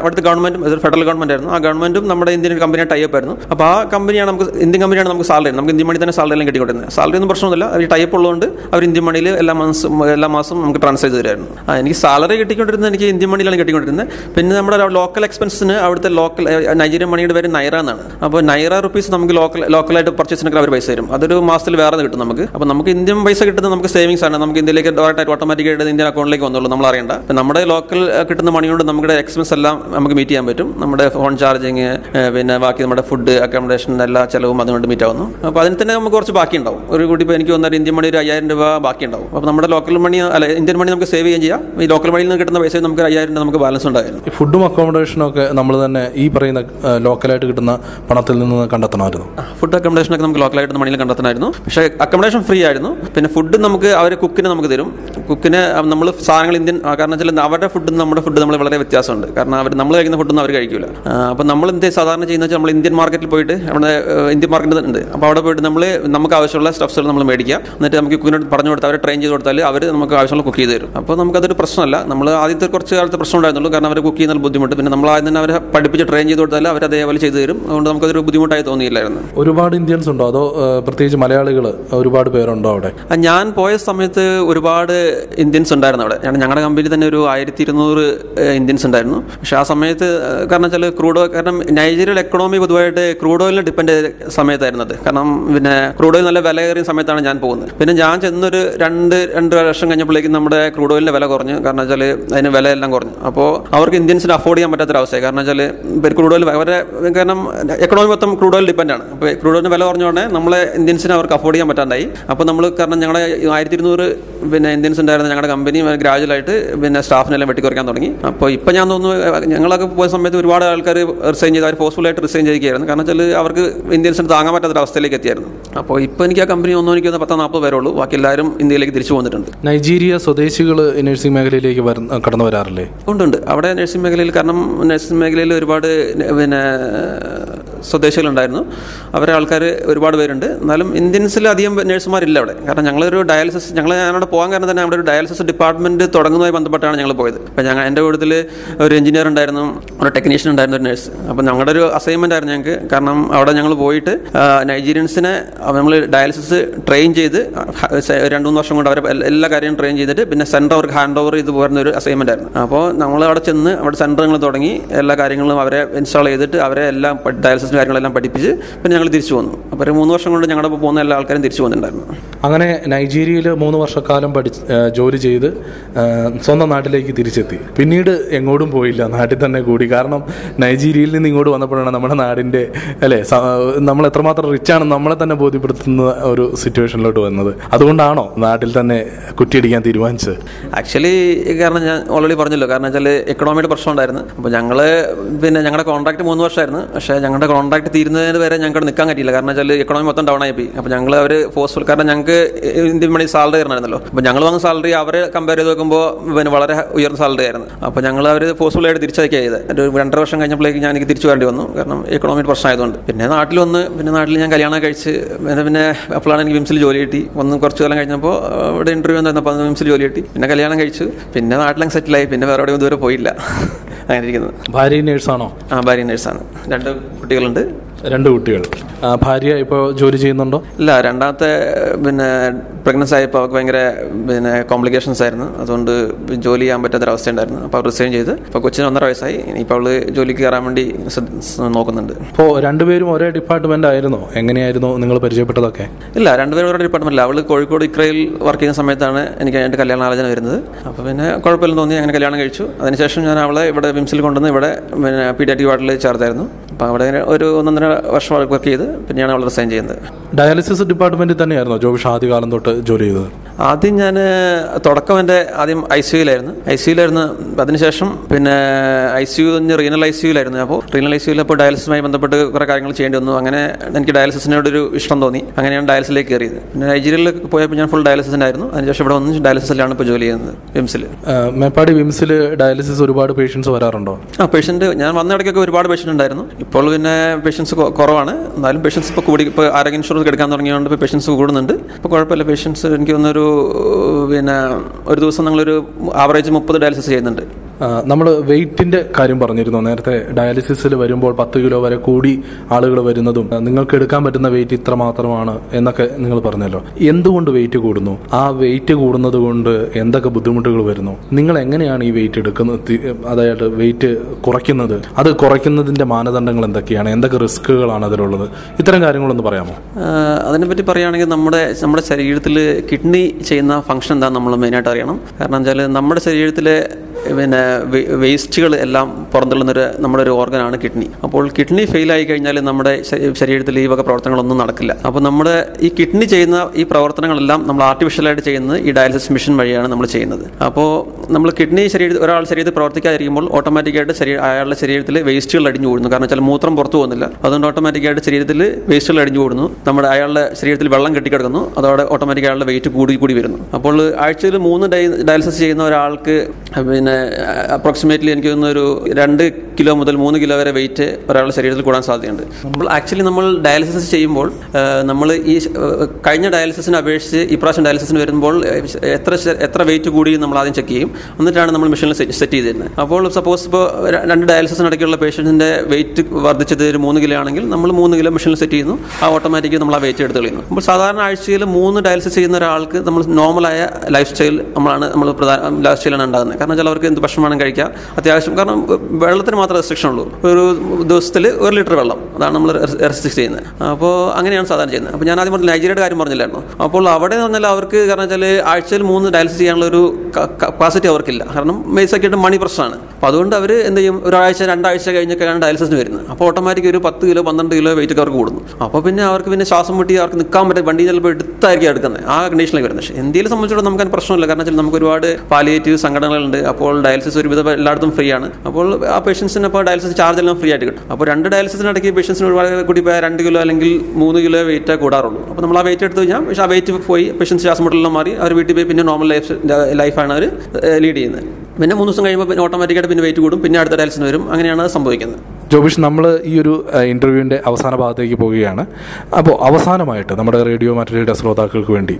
അവിടുത്തെ ഗവൺമെന്റും ഫെഡറൽ ഗവൺമെന്റ് ആയിരുന്നു. ആ ഗവൺമെന്റും നമ്മുടെ ഇന്ത്യൻ കമ്പനിയെ ടൈപ്പ് ആയിരുന്നു. അപ്പോൾ ആ കമ്പനിയാണ് നമുക്ക് ഇന്ത്യൻ കമ്പനിയാണ് നമുക്ക് സാലറി നമുക്ക് ഇന്ത്യൻ മണി തന്നെ സാലറി എല്ലാം കിട്ടിക്കൊണ്ടിരുന്നത്. സാലറി ഒന്നും പ്രശ്നമൊന്നുമില്ല. അവർ ടൈപ്പ് ഉള്ളതുകൊണ്ട് അവർ ഇന്ത്യൻ മണിയിൽ എല്ലാ മാസം എല്ലാ മാസം നമുക്ക് ട്രാൻസ്ഫർ ചെയ്ത് തരുമായിരുന്നു. എനിക്ക് സാലറി കിട്ടിക്കൊണ്ടിരുന്നത് എനിക്ക് ഇന്ത്യൻ മണിയിലാണ് കിട്ടിക്കൊണ്ടിരുന്നത്. പിന്നെ നമ്മുടെ ലോക്കൽ എക്സ്പെൻസിന് അവിടുത്തെ ലോക്കൽ നൈജീരിയൻ മണിയുടെ പേര് നൈറ എന്നാണ്. അപ്പോൾ നൈറ റുപ്പീസ് നമുക്ക് ലോക്കൽ ലോക്കലായിട്ട് പർച്ചേസിനൊക്കെ അവർ പൈസ തരും. അതൊരു മാസത്തിൽ വേറെ കിട്ടും നമുക്ക്. അപ്പോൾ നമുക്ക് ഇന്ത്യൻ പൈസ കിട്ടുന്നത് നമുക്ക് സേവിങ്സ് ആണ്. നമുക്ക് ഇന്ത്യയിലേക്ക് ഡയറക്റ്റ് ഓട്ടോമാറ്റിക്കായിട്ട് ഇന്ത്യൻ അക്കൗണ്ടിലേക്ക് വന്നുള്ളൂ. നമ്മൾ അറിയണ്ട. നമ്മുടെ ലോക്കൽ കിട്ടുന്ന മണി കൊണ്ട് നമ്മുടെ എക്സ്പെൻസ് എല്ലാം നമുക്ക് മീറ്റ് ചെയ്യാൻ പറ്റും. നമ്മുടെ ഫോൺ ചാർജിങ് പിന്നെ ബാക്കി നമ്മുടെ ഫുഡ് അക്കോമഡേഷൻ എല്ലാ ചിലവും അതുകൊണ്ട് മീറ്റ് ആവുന്നു. അപ്പോൾ അതിന് തന്നെ നമുക്ക് കുറച്ച് ബാക്കി ഉണ്ടാവും. ഒരു കൂടി ഇപ്പോൾ എനിക്ക് വന്നാൽ ഇന്ത്യൻ മണി ഒരു അയ്യായിരം രൂപ ബാക്കി ഉണ്ടാവും. അപ്പോൾ നമ്മുടെ ലോക്കൽ മണി അല്ല ഇന്ത്യൻ മണി നമുക്ക് സേവ് ചെയ്യുകയും ചെയ്യാം. ഈ ലോക്കൽ മണിയിൽ നിന്ന് കിട്ടുന്ന പൈസ നമുക്ക് അയ്യായിരം രൂപ നമുക്ക് ബാലൻസ് ഉണ്ടായിരുന്നു. ഈ ഫുഡും അക്കോമഡേഷനും ഒക്കെ നമ്മൾ തന്നെ ഈ പറയുന്ന ലോക്കലായിട്ട് കിട്ടുന്ന പണത്തിൽ നിന്ന് കണ്ടെത്തണമായിരുന്നു. ഫുഡ് അക്കോമഡേഷൻ ഒക്കെ നമുക്ക് ലോക്കലായിട്ട് മണിയിൽ കണ്ടെത്തണമായിരുന്നു. പക്ഷേ അക്കോമഡേഷൻ ഫ്രീ ആയിരുന്നു. പിന്നെ ഫുഡ് നമുക്ക് അവർ കുക്കിന് നമുക്ക് തരും. കുക്കിന് നമ്മൾ സാധനങ്ങൾ ഇന്ത്യൻ കാരണം വെച്ചാൽ അവരുടെ ഫുഡും നമ്മുടെ ഫുഡ് നമ്മൾ വളരെ വ്യത്യാസമുണ്ട്. കാരണം അവർ നമ്മൾ കഴിക്കുന്ന ഫുഡൊന്നും അവർ കഴിക്കില്ല അപ്പോൾ നമ്മൾ എന്ത് സാധാരണ ചെയ്യുന്നത് വെച്ചാൽ നമ്മൾ ഇന്ത്യൻ മാർക്കറ്റിൽ പോയിട്ട് നമ്മുടെ ഇന്ത്യൻ മാർക്കറ്റ് ഉണ്ട്. അപ്പോൾ അവിടെ പോയിട്ട് നമ്മൾ നമുക്ക് ആവശ്യമുള്ള സ്റ്റഫ്സുകൾ നമ്മൾ മേടിക്കുക എന്നിട്ട് നമുക്ക് കുക്കിനോട് പറഞ്ഞു കൊടുത്താൽ അവരെ ട്രെയിൻ ചെയ്ത് കൊടുത്താൽ അവർ നമുക്ക് ആവശ്യമുള്ള കുക്ക് ചെയ്ത് തരും. അപ്പോൾ നമുക്കതൊരു പ്രശ്നമല്ല. നമ്മൾ ആദ്യത്തെ കുറച്ച് കാലത്ത് പ്രശ്നം ഉണ്ടായിരുന്നുള്ളൂ. കാരണം അവർ കുക്ക് ചെയ്യുന്ന ബുദ്ധിമുട്ട്. പിന്നെ നമ്മൾ ആദ്യം തന്നെ അവരെ പഠിപ്പിച്ച് ട്രെയിൻ ചെയ്ത് കൊടുത്താൽ അവർ അതേപോലെ ചെയ്തു തരും. അതുകൊണ്ട് നമുക്കതൊരു ബുദ്ധിമുട്ടായി തോന്നിയില്ലായിരുന്നു. ഒരുപാട് ഇന്ത്യൻസ് ഉണ്ടോ? അതോ പ്രത്യേകിച്ച് മലയാളികൾ ഒരുപാട് പേരുണ്ടോ അവിടെ? ഞാൻ പോയ സമയത്ത് ഒരുപാട് ഇന്ത്യൻസ് ഉണ്ടായിരുന്നു അവിടെ. ഞാൻ ഞങ്ങളുടെ കമ്പനിയിൽ തന്നെ ഒരു ആയിരത്തി ഇരുന്നൂറ് ഇന്ത്യൻസ് ഉണ്ടായിരുന്നു. പക്ഷേ ആ സമയത്ത് കാരണം വെച്ചാൽ ക്രൂഡ് കാരണം നൈജീരിയൽ എക്കണോമി പൊതുവായിട്ട് ക്രൂഡ് ഓയിലിനെ ഡിപ്പെൻഡ് ചെയ്ത സമയത്തായിരുന്നു കാരണം പിന്നെ ക്രൂഡ് ഓയിൽ നല്ല വില കയറിയ സമയത്താണ് ഞാൻ പോകുന്നത്. പിന്നെ ഞാൻ ചെന്നൊരു രണ്ട് രണ്ട് വർഷം കഴിഞ്ഞപ്പോഴേക്കും നമ്മുടെ ക്രൂഡ് ഓയിലിന്റെ വില കുറഞ്ഞു. കാരണം വെച്ചാൽ അതിന് വില എല്ലാം കുറഞ്ഞു. അപ്പോൾ അവർക്ക് ഇന്ത്യൻസിന് അഫോർഡ് ചെയ്യാൻ പറ്റാത്തൊരവസ്ഥ കാരണം വെച്ചാൽ ക്രൂഡ് ഓയിൽ അവരെ കാരണം എക്കണോമി മൊത്തം ക്രൂഡ് ഓയിൽ ഡിപ്പെൻഡ് ആണ്. അപ്പോൾ ക്രൂഡ് ഓയിലിന് വില കുറഞ്ഞ ഉടനെ നമ്മളെ ഇന്ത്യൻസിന് അവർക്ക് അഫോർഡ് അഫോർഡ് ചെയ്യാൻ പറ്റാണ്ടായി. അപ്പോൾ നമ്മൾ കാരണം ഞങ്ങളുടെ ആയിരത്തി ഇരുന്നൂറ് പിന്നെ ഇന്ത്യൻസ് ഉണ്ടായിരുന്ന ഞങ്ങളുടെ കമ്പനി ഗ്രാജുവലായിട്ട് പിന്നെ സ്റ്റാഫിനെല്ലാം വെട്ടിക്കുറയ്ക്കാൻ തുടങ്ങി. അപ്പോൾ ഇപ്പം ഞാൻ തോന്നുന്നു ഞങ്ങളൊക്കെ പോയ സമയത്ത് ഒരുപാട് ആൾക്കാർ റിസൈൻ ചെയ്ത് അവർ ഫോഴ്സ്ഫുള്ളായിട്ട് റിസൈൻ ചെയ്യുകയായിരുന്നു കാരണം വെച്ചാൽ അവർക്ക് ഇന്ത്യൻസിന് താങ്ങാൻ പറ്റാത്ത അവസ്ഥയിലേക്ക് എത്തിയായിരുന്നു. അപ്പോൾ ഇപ്പോൾ എനിക്ക് ആ കമ്പനി ഒന്നും എനിക്ക് പത്താം നാൽപ്പത് പേരുള്ളൂ ഉള്ളൂ. ബാക്കി എല്ലാവരും ഇന്ത്യയിലേക്ക് തിരിച്ചു വന്നിട്ടുണ്ട്. നൈജീരിയ സ്വദേശികൾ നഴ്സിംഗ് മേഖലയിലേക്ക് കടന്നു വരാറില്ലേ? ഉണ്ട് ഉണ്ട്. അവിടെ നഴ്സിംഗ് മേഖലയിൽ കാരണം നഴ്സിംഗ് മേഖലയിൽ ഒരുപാട് പിന്നെ സ്വദേശികളുണ്ടായിരുന്നു. അവരെ ആൾക്കാർ ഒരുപാട് പേരുണ്ട്. എന്നാലും ഇന്ത്യൻസിൽ അധികം നഴ്സുമാരില്ല അവിടെ. കാരണം ഞങ്ങളൊരു ഡയാലിസിസ് ഞങ്ങൾ ഞാനവിടെ പോകാൻ കാരണം തന്നെ അവിടെ ഒരു ഡയാലിസിസ് ഡിപ്പാർട്ട്മെന്റ് തുടങ്ങുന്നതുമായി ബന്ധപ്പെട്ടാണ് ഞങ്ങൾ പോയത്. അപ്പോൾ ഞങ്ങൾ എന്റെ കൂട്ടത്തിൽ ഒരു എഞ്ചിനീയർ ഉണ്ടായിരുന്നു ഒരു ടെക്നീഷ്യൻ ഉണ്ടായിരുന്നു ഒരു നഴ്സ്. അപ്പോൾ ഞങ്ങളുടെ ഒരു അസൈൻമെന്റ് ആയിരുന്നു ഞങ്ങൾക്ക് കാരണം അവിടെ ഞങ്ങൾ പോയിട്ട് നൈജീരിയൻസിനെ നമ്മൾ ഡയാലിസിസ് ട്രെയിൻ ചെയ്ത് രണ്ട് മൂന്ന് വർഷം കൊണ്ട് അവരെ എല്ലാ- കാര്യവും ട്രെയിൻ ചെയ്തിട്ട് പിന്നെ സെന്റർ അവർക്ക് ഹാൻഡ് ഓവർ ചെയ്ത് പോരുന്ന ഒരു അസൈൻമെന്റ് ആയിരുന്നു. അപ്പോൾ നമ്മൾ അവിടെ ചെന്ന് അവിടെ സെന്ററുകൾ തുടങ്ങി എല്ലാ കാര്യങ്ങളും അവരെ ഇൻസ്റ്റാൾ ചെയ്തിട്ട് അവരെ എല്ലാം ഡയാലിസിസ് കാര്യങ്ങളെല്ലാം പഠിപ്പിച്ച് പിന്നെ ഞങ്ങൾ തിരിച്ചു വന്നു. അപ്പോൾ ഒരു മൂന്ന് വർഷം കൊണ്ട് ഞങ്ങളുടെ പോകുന്ന എല്ലാ ആൾക്കാരും തിരിച്ചു വന്നിട്ടുണ്ടായിരുന്നു. അങ്ങനെ നൈജീരിയയിൽ മൂന്ന് വർഷക്കാലം പഠി ജോലി ചെയ്ത് സ്വന്തം നാട്ടിലേക്ക് തിരിച്ചെത്തി. പിന്നീട് എങ്ങോട്ടും പോയില്ല. നാട്ടിൽ തന്നെ കൂടി. കാരണം നൈജീരിയയിൽ നിന്ന് ഇങ്ങോട്ട് വന്നപ്പോഴാണ് നമ്മുടെ നാടിന്റെ അല്ലേ നമ്മൾ എത്രമാത്രം റിച്ച് ആണെന്ന് നമ്മളെ തന്നെ ബോധ്യപ്പെടുത്തുന്ന ഒരു സിറ്റുവേഷനിലോട്ട് വന്നത്. അതുകൊണ്ടാണോ നാട്ടിൽ തന്നെ കുറ്റിയടിക്കാൻ തീരുമാനിച്ചത്? ആക്ച്വലി കാരണം ഞാൻ ഓൾറെഡി പറഞ്ഞല്ലോ. കാരണം വെച്ചാൽ എക്കണോമിയുടെ പ്രശ്നം ഉണ്ടായിരുന്നു അപ്പോൾ ഞങ്ങൾ പിന്നെ ഞങ്ങളുടെ കോൺട്രാക്ട് മൂന്ന് വർഷമായിരുന്നു. പക്ഷേ ഞങ്ങളുടെ കോൺട്രാക്ട് തീരുന്നതിന് വരെ ഞങ്ങൾക്ക് നിൽക്കാൻ പറ്റിയില്ല. കാരണം വെച്ചാൽ എക്കണോമി മൊത്തം ഡൗൺ ആയി പോയി അപ്പോൾ ഞങ്ങൾ അവർ ഫോഴ്സ്ഫുൾ കാരണം ഞങ്ങൾക്ക് ഇന്ത്യൻ മണി സാലറി തരണമായിരുന്നല്ലോ. അപ്പോൾ ഞങ്ങൾ വന്ന സാലറി അവരെ കമ്പയർ ചെയ്ത് നോക്കുമ്പോൾ പിന്നെ വളരെ ഉയർന്ന സാലറി ആയിരുന്നു. അപ്പോൾ ഞങ്ങൾ അവർ ഫോഴ്സ്ഫുൾ ആയിട്ട് തിരിച്ചയക്കുക ചെയ്ത് ഒരു രണ്ടര വർഷം കഴിഞ്ഞപ്പോഴേക്ക് ഞാൻ എനിക്ക് തിരിച്ചു വരേണ്ടി വന്നു. കാരണം എക്കണോമിക് പ്രശ്നം ആയതുകൊണ്ട് പിന്നെ നാട്ടിൽ വന്ന് പിന്നെ നാട്ടിൽ ഞാൻ കല്യാണം കഴിച്ച് പിന്നെ പിന്നെ അപ്പോഴാണ് എനിക്ക് വിംസിൽ ജോലി കിട്ടി. വന്ന് കുറച്ച് കാലം കഴിഞ്ഞപ്പോൾ ഇവിടെ ഇന്റർവ്യൂ വന്നപ്പോൾ അന്ന് വിംസിൽ ജോലി കിട്ടി. പിന്നെ കല്യാണം കഴിച്ചു. പിന്നെ നാട്ടിലങ്ങ് സെറ്റിലായി പിന്നെ വേറെ എവിടെയും ഇതുവരെ പോയില്ല. അങ്ങനെ ഇരിക്കുന്നത് ഭാര്യ നേഴ്സാണോ ആ ഭാര്യ നേഴ്സാണ് രണ്ട് കുട്ടികളുണ്ട്. രണ്ട് കുട്ടികൾ. ഭാര്യ ഇപ്പോൾ ജോലി ചെയ്യുന്നുണ്ടോ? ഇല്ല രണ്ടാമത്തെ പിന്നെ പ്രഗ്നൻസ് ആയപ്പോൾ അവർക്ക് ഭയങ്കര പിന്നെ കോംപ്ലിക്കേഷൻസ് ആയിരുന്നു. അതുകൊണ്ട് ജോലി ചെയ്യാൻ പറ്റാത്തൊരവസ്ഥ ഉണ്ടായിരുന്നു അപ്പോൾ അവർ റിസൈൻ ചെയ്ത്. ഇപ്പോൾ കൊച്ചിന് ഒന്നര വയസ്സായി. ഇപ്പോൾ അവൾ ജോലിക്ക് കയറാൻ വേണ്ടി നോക്കുന്നുണ്ട്. അപ്പോൾ രണ്ടുപേരും ഒരേ ഡിപ്പാർട്ട്മെന്റ് ആയിരുന്നോ? എങ്ങനെയായിരുന്നു നിങ്ങൾ പരിചയപ്പെട്ടതൊക്കെ? ഇല്ല രണ്ടുപേരും ഒരേ ഡിപ്പാർട്ട്മെന്റില്ല അവൾ കോഴിക്കോട് ഇക്രയിൽ വർക്ക് ചെയ്യുന്ന സമയത്താണ് എനിക്ക് എന്റെ കല്യാണാലോചന വരുന്നത്. അപ്പോൾ പിന്നെ കുഴപ്പമില്ലെന്ന് തോന്നി അങ്ങനെ കല്യാണം കഴിച്ചു. അതിനുശേഷം ഞാൻ അവളെ ഇവിടെ വിംസിൽ കൊണ്ടുവന്ന് ഇവിടെ പിന്നെ പീഡിയാറ്റിക് വാർഡിൽ ചേർത്തായിരുന്നു. അപ്പോൾ അവിടെ ഒരു ഒന്നൊന്നര വർഷം വർക്ക് ചെയ്ത് പിന്നെയാണ് അവൾ റിസൈൻ ചെയ്യുന്നത്. ഡയാലിസിസ് ഡിപ്പാർട്ട്മെന്റിൽ തന്നെയായിരുന്നോ ജോബിഷ് ആദ്യകാലം തൊട്ട് ജോലി ചെയ്തത്? ആദ്യം ഞാൻ തുടക്കം എന്റെ ആദ്യം ഐ സി യുലായിരുന്നു ഐ സി യുലായിരുന്നു അതിനുശേഷം പിന്നെ I C U renal I C യുലായിരുന്നു അപ്പോൾ റീനൽ ഐ സി യുയിൽ അപ്പോൾ ഡയാലിസിസുമായി ബന്ധപ്പെട്ട് കുറേ കാര്യങ്ങൾ ചെയ്യേണ്ടി വന്നു. അങ്ങനെ എനിക്ക് ഡയാലിസിസിനോടൊരു ഇഷ്ടം തോന്നി. അങ്ങനെയാണ് ഡയാലിസിലേക്ക് കയറിയത്. പിന്നെ നൈജീരിയയിൽ പോയപ്പോൾ ഞാൻ ഫുൾ ഡയാലിസിസിനായിരുന്നു. അതിനുശേഷം ഇവിടെ വന്ന് ഡയാലിസിസിലാണ് ഇപ്പോൾ ജോലി ചെയ്യുന്നത് വിംസിൽ. മേപ്പാടി വിംസിൽ ഡയാലിസിസ് ഒരുപാട് പേഷ്യൻസ് വരാറുണ്ടോ? ആ പേഷ്യന്റ് ഞാൻ വന്ന ഇടയ്ക്കൊക്കെ ഒരുപാട് പേഷ്യന്റ് ഉണ്ടായിരുന്നു. ഇപ്പോൾ പിന്നെ പേഷ്യൻസ് കുറവാണ്. എന്നാലും പേഷ്യൻസ് ഇപ്പോൾ കൂടി ഇപ്പോൾ ആരോഗ്യ ഇൻഷുറൻസ് എടുക്കാൻ തുടങ്ങിയതുകൊണ്ട് ഇപ്പോൾ പേഷ്യൻസ് കൂടുന്നുണ്ട്. ഇപ്പോൾ കുഴപ്പമില്ല. പേഷ്യൻസ് എനിക്ക് തോന്നുന്നൊരു പിന്നെ ഒരു ദിവസം നിങ്ങളൊരു ആവറേജ് മുപ്പത് ഡയാലിസിസ് ചെയ്യുന്നുണ്ട്. നമ്മൾ വെയിറ്റിന്റെ കാര്യം പറഞ്ഞിരുന്നു. നേരത്തെ ഡയാലിസിസിൽ വരുമ്പോൾ പത്ത് കിലോ വരെ കൂടി ആളുകൾ വരുന്നതും നിങ്ങൾക്ക് എടുക്കാൻ പറ്റുന്ന വെയിറ്റ് ഇത്ര മാത്രമാണ് എന്നൊക്കെ നിങ്ങൾ പറഞ്ഞല്ലോ. എന്തുകൊണ്ട് വെയിറ്റ് കൂടുന്നു? ആ വെയിറ്റ് കൂടുന്നത് കൊണ്ട് എന്തൊക്കെ ബുദ്ധിമുട്ടുകൾ വരുന്നു? നിങ്ങൾ എങ്ങനെയാണ് ഈ വെയിറ്റ് എടുക്കുന്നത്? അതായത് വെയിറ്റ് കുറയ്ക്കുന്നത്? അത് കുറയ്ക്കുന്നതിന്റെ മാനദണ്ഡങ്ങൾ എന്തൊക്കെയാണ്? എന്തൊക്കെ റിസ്കുകളാണ് അതിലുള്ളത്? ഇത്തരം കാര്യങ്ങളൊന്ന് പറയാമോ? അതിനെ അതിനെപ്പറ്റി പറയുകയാണെങ്കിൽ നമ്മുടെ നമ്മുടെ ശരീരത്തിൽ കിഡ്നി ചെയ്യുന്ന ഫംഗ്ഷൻ എന്താണെന്ന് നമ്മൾ മെയിനായിട്ട് അറിയണം. കാരണം വെച്ചാൽ നമ്മുടെ ശരീരത്തിലെ പിന്നെ വേസ്റ്റുകൾ എല്ലാം പുറന്തള്ളുന്നൊരു നമ്മുടെ ഒരു ഓർഗനാണ് കിഡ്നി. അപ്പോൾ കിഡ്നി ഫെയിൽ ആയി കഴിഞ്ഞാൽ നമ്മുടെ ശരീരത്തിൽ ഈ വക പ്രവർത്തനങ്ങളൊന്നും നടക്കില്ല. അപ്പോൾ നമ്മുടെ ഈ കിഡ്നി ചെയ്യുന്ന ഈ പ്രവർത്തനങ്ങളെല്ലാം നമ്മൾ ആർട്ടിഫിഷ്യലായിട്ട് ചെയ്യുന്നത് ഈ ഡയാലിസിസ് മെഷീൻ വഴിയാണ് നമ്മൾ ചെയ്യുന്നത്. അപ്പോൾ നമ്മൾ കിഡ്നി ശരീരത്തിൽ ഒരാൾ ശരീരത്തിൽ പ്രവർത്തിക്കാതിരിക്കുമ്പോൾ ഓട്ടോമാറ്റിക്കായിട്ട് ശരീരം അയാളുടെ ശരീരത്തിൽ വേസ്റ്റുകൾ അടിഞ്ഞു കൂടുന്നു. കാരണം വെച്ചാൽ മൂത്രം പുറത്തു പോകുന്നില്ല. അതുകൊണ്ട് ഓട്ടോമാറ്റിക്കായിട്ട് ശരീരത്തിൽ വേസ്റ്റുകൾ അടിഞ്ഞു കൂടുന്നു. നമ്മുടെ അയാളുടെ ശരീരത്തിൽ വെള്ളം കെട്ടിക്കിടക്കുന്നു. അതോടെ ഓട്ടോമാറ്റിക് അയാളുടെ വെയിറ്റ് കൂടി കൂടി വരുന്നു. അപ്പോൾ ആഴ്ചയിൽ മൂന്ന് ഡയാലിസിസ് ചെയ്യുന്ന ഒരാൾക്ക് പിന്നെ അപ്രോക്സിമേറ്റ്ലി എനിക്ക് തോന്നുന്ന ഒരു രണ്ട് കിലോ മുതൽ മൂന്ന് കിലോ വരെ വെയിറ്റ് ഒരാളുടെ ശരീരത്തിൽ കൂടാൻ സാധ്യതയുണ്ട്. നമ്മൾ ആക്ച്വലി നമ്മൾ ഡയാലിസിസ് ചെയ്യുമ്പോൾ നമ്മൾ ഈ കഴിഞ്ഞ ഡയാലിസിസിനെ അപേക്ഷിച്ച് ഇപ്രാവശ്യം ഡയാലിസിസിന് വരുമ്പോൾ എത്ര എത്ര വെയിറ്റ് കൂടി നമ്മൾ ആദ്യം ചെക്ക് ചെയ്യും. എന്നിട്ടാണ് നമ്മൾ മെഷീനിൽ സെറ്റ് ചെയ്തിരുന്നത്. അപ്പോൾ സപ്പോസ് ഇപ്പോൾ രണ്ട് ഡയാലിസിസിനിടയ്ക്കുള്ള പേഷ്യന്റിന്റെ വെയിറ്റ് വർദ്ധിച്ചത് ഒരു മൂന്ന് കിലോ ആണെങ്കിൽ നമ്മൾ മൂന്ന് കിലോ മെഷീനിൽ സെറ്റ് ചെയ്യുന്നു. ആ ഓട്ടോമാറ്റിക്ക് നമ്മൾ ആ വെയിറ്റ് എടുത്ത് കളയുന്നു. അപ്പോൾ സാധാരണ ആഴ്ചയിൽ മൂന്ന് ഡയാലിസിസ് ചെയ്യുന്ന ഒരാൾക്ക് നമ്മൾ നോർമലായ ലൈഫ് സ്റ്റൈൽ നമ്മളാണ് നമ്മൾ പ്രധാന ലൈഫ് സ്റ്റൈലാണ് ഉണ്ടാകുന്നത്. കാരണം എന്ത് ഭക്ഷണം വേണം കഴിക്കാം. അത്യാവശ്യം കാരണം വെള്ളത്തിന് മാത്രമേ റെസ്ട്രിക്ഷൻ ഉള്ളൂ. ഒരു ദിവസത്തിൽ ഒരു ലിറ്റർ വെള്ളം. അതാണ് നമ്മൾ റെസ്ട്രിക്ട് ചെയ്യുന്നത്. അപ്പോൾ അങ്ങനെയാണ് സാധാരണ ചെയ്യുന്നത്. അപ്പോൾ ഞാൻ ആദ്യം പറഞ്ഞു നൈജീരിയയുടെ കാര്യം പറഞ്ഞില്ലായിരുന്നു. അപ്പോൾ അവിടെ എന്ന് അവർക്ക് കാരണം വെച്ചാൽ ആഴ്ചയിൽ മൂന്ന് ഡയാലിസിസ് ചെയ്യാനുള്ള ഒരു കപ്പാസിറ്റി അവർക്കില്ല. കാരണം ബേസിക്കായിട്ട് മണി പ്രശ്നമാണ്. അപ്പോൾ അതുകൊണ്ട് അവർ എന്ത് ചെയ്യും? ഒരാഴ്ച രണ്ടാഴ്ച കഴിഞ്ഞൊക്കെയാണ് ഡയാലിസിന് വരുന്നത്. അപ്പോൾ ഓട്ടോമാറ്റിക് ഒരു പത്ത് കിലോ പന്ത്രണ്ട് കിലോ വെയിറ്റ് അവർക്ക് കൂടുന്നു. അപ്പോൾ പിന്നെ അവർക്ക് പിന്നെ ശ്വാസം മുട്ടി അവർക്ക് നിൽക്കാൻ പറ്റും വണ്ടി ചിലപ്പോൾ എടുത്തായിരിക്കും എടുക്കുന്നത്. ആ കണ്ടീഷനിലേക്ക് വരുന്നത്. പക്ഷേ ഇന്ത്യയെ സംബന്ധിച്ചിടത്തോളം നമുക്ക് പ്രശ്നമില്ല. കാരണം വെച്ചാൽ നമുക്ക് ഒരുപാട് പാലിയേറ്റീവ് സംഘടനകളുണ്ട് അപ്പോൾ ഡയാലിസിസ് ഒരുവിധം എല്ലായിടത്തും ഫ്രീ ആണ്. അപ്പോൾ ആ പേഷ്യൻസിന് അപ്പോൾ ഡയാലിസിസ് ചാർജ് എല്ലാം ഫ്രീ ആയിട്ട് കിട്ടും. അപ്പോൾ രണ്ട് ഡയാലിസിനിടയ്ക്ക് പേഷ്യൻസിന് ഒരുപാട് കൂടി രണ്ട് കിലോ അല്ലെങ്കിൽ മൂന്ന് കിലോ വെയിറ്റ് കൂടാറുള്ളൂ. അപ്പോൾ നമ്മൾ ആ വെയിറ്റ് എടുത്ത് കഴിഞ്ഞാൽ പക്ഷേ ആ വെയിറ്റ് പോയി പേഷ്യൻസ് ഹോസ്പിറ്റലിലും മാറി അവർ വീട്ടിൽ പോയി പിന്നെ നോർമൽ ലൈഫ് ലൈഫാണ് അവർ ലീഡ് ചെയ്യുന്നത്. പിന്നെ മൂന്ന് ദിവസം കഴിയുമ്പോൾ പിന്നെ ഓട്ടോമാറ്റിക്കായിട്ട് പിന്നെ വെയിറ്റ് കൂടും. പിന്നെ അടുത്ത ഡയാലിസിന് വരും. അങ്ങനെയാണ് സംഭവിക്കുന്നത്. ജോബിഷ് നമ്മൾ ഈ ഒരു ഇന്റർവ്യൂവിന്റെ അവസാന ഭാഗത്തേക്ക് പോവുകയാണ്. അപ്പോൾ അവസാനമായിട്ട് നമ്മുടെ റേഡിയോ മാറ്റലിയുടെ ശ്രോതാക്കൾക്ക് വേണ്ടി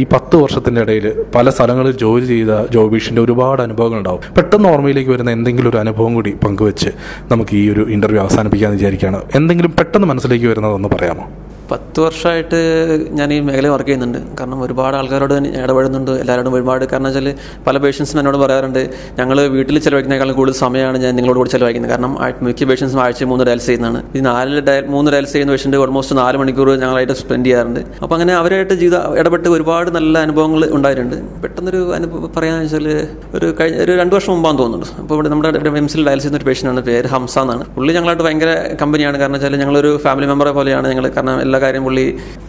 ഈ പത്ത് വർഷത്തിന്റെ ഇടയിൽ പല സ്ഥലങ്ങളിൽ ജോലി ചെയ്ത ജോബീഷിന്റെ ഒരുപാട് അനുഭവങ്ങൾ ഉണ്ടാവും പെട്ടെന്ന് ഓർമ്മയിലേക്ക് വരുന്ന എന്തെങ്കിലും ഒരു അനുഭവം കൂടി പങ്കുവെച്ച് നമുക്ക് ഈ ഒരു ഇന്റർവ്യൂ അവസാനിപ്പിക്കാമെന്ന് വിചാരിക്കുകയാണ്. എന്തെങ്കിലും പെട്ടെന്ന് മനസ്സിലേക്ക് വരുന്നതൊന്ന് പറയാമോ? പത്ത് വർഷമായിട്ട് ഞാൻ ഈ മേഖലയിൽ വർക്ക് ചെയ്യുന്നുണ്ട്. കാരണം ഒരുപാട് ആൾക്കാരോട് ഇടപെടുന്നുണ്ട് എല്ലാവരോടും ഒരുപാട് കാരണം വെച്ചാൽ പല പേഷ്യൻസും എന്നോട് പറയാറുണ്ട് ഞങ്ങൾ വീട്ടിൽ ചിലവഴിക്കുന്നതിനേക്കാളും കൂടുതൽ സമയമാണ് ഞാൻ നിങ്ങളോട് കൂടി ചിലവഴിക്കുന്നത്. കാരണം മിക്ക പേഷ്യൻസും ആഴ്ച മൂന്ന് ഡയൽസ് ചെയ്യുന്നതാണ്. ഈ നാല് ഡയൽ മൂന്ന് ഡയൽസ് ചെയ്യുന്ന പേഷ്യന്റ് ഓൾമോസ്റ്റ് നാല് മണിക്കൂർ ഞങ്ങളായിട്ട് സ്പെൻഡ് ചെയ്യാറുണ്ട്. അപ്പോൾ അങ്ങനെ അവരായിട്ട് ജീവിത ഇടപെട്ട് ഒരുപാട് നല്ല അനുഭവങ്ങൾ ഉണ്ടായിട്ടുണ്ട്. പെട്ടെന്നൊരു അനുഭവം പറയാന്ന് വെച്ചാൽ ഒരു കഴിഞ്ഞ ഒരു രണ്ട് വർഷം മുമ്പാന്ന് തോന്നുന്നുണ്ട്. അപ്പോൾ ഇവിടെ നമ്മുടെ എംസിൽ ഡയൽസ് ചെയ്യുന്ന ഒരു പേഷ്യന്റാണ് പേര് ഹംസ എന്നാണ്. പുള്ളി ഞങ്ങളായിട്ട് ഭയങ്കര കമ്പനിയാണ് കാരണം വെച്ചാൽ ഞങ്ങളൊരു ഫാമിലി മെമ്പറെ പോലെയാണ് ഞങ്ങൾ കാരണം എല്ലാ കാര്യം പുള്ളി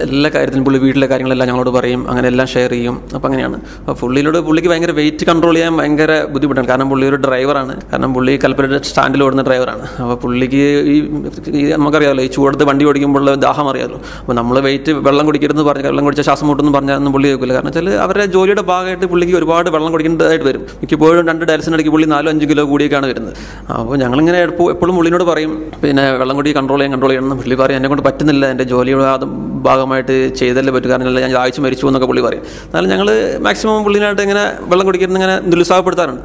എല്ലാ കാര്യത്തിനും പുള്ളി വീട്ടിലെ കാര്യങ്ങളെല്ലാം ഞങ്ങളോട് പറയും അങ്ങനെ എല്ലാം ഷെയർ ചെയ്യും. അപ്പോൾ അങ്ങനെയാണ്. അപ്പോൾ പുള്ളിയിലൂടെ പുള്ളിക്ക് ഭയങ്കര വെയിറ്റ് കൺട്രോൾ ചെയ്യാൻ ഭയങ്കര ബുദ്ധിമുട്ടാണ്. കാരണം പുള്ളി ഒരു ഡ്രൈവറാണ് കാരണം പുള്ളി കൽപ്പറ്റ സ്റ്റാൻഡിൽ ഓടുന്ന ഡ്രൈവറാണ് അപ്പോൾ പുള്ളിക്ക് ഈ നമുക്കറിയാമല്ലോ ഈ ചൂടത്ത് വണ്ടി ഓടിക്കുമ്പോൾ ദാഹം അറിയാമല്ലോ അപ്പോൾ നമ്മൾ വെയിറ്റ് വെള്ളം കുടിക്കരുതെന്ന് പറഞ്ഞാൽ വെള്ളം കുടിച്ച ശ്വാസം മുട്ടെന്ന് പറഞ്ഞാൽ പുള്ളി കേൾക്കില്ല കാരണം വെച്ചാൽ അവരുടെ ജോലിയുടെ ഭാഗമായിട്ട് പുള്ളിക്ക് ഒരുപാട് വെള്ളം കുടിക്കേണ്ടതായിട്ട് വരും. മിക്കപ്പോഴും രണ്ട് ഡയൽസിനിടയ്ക്ക് പുള്ളി നാലോ അഞ്ച് കിലോ കൂടിയൊക്കെയാണ് വരുന്നത്. അപ്പോൾ ഞങ്ങളിങ്ങനെ എപ്പോഴും പുള്ളിനോട് പറയും പിന്നെ വെള്ളം കുടി കൺട്രോൾ ചെയ്യാൻ കൺട്രോൾ ചെയ്യണം പുള്ളി പറയും. എന്നെ കൊണ്ട് പറ്റുന്നില്ല എന്റെ ജോലിയുടെ ഭാഗമായിട്ട് ചെയ്തല്ലേ പറ്റും? കാരണം ഞാൻ ആഴ്ച മരിച്ചു എന്നൊക്കെ പുള്ളി പറയും. എന്നാലും ഞങ്ങൾ മാക്സിമം പുള്ളിനായിട്ട് ഇങ്ങനെ വെള്ളം കുടിക്കുന്നത് ഇങ്ങനെ നിരുത്സാഹപ്പെടുത്താറുണ്ട്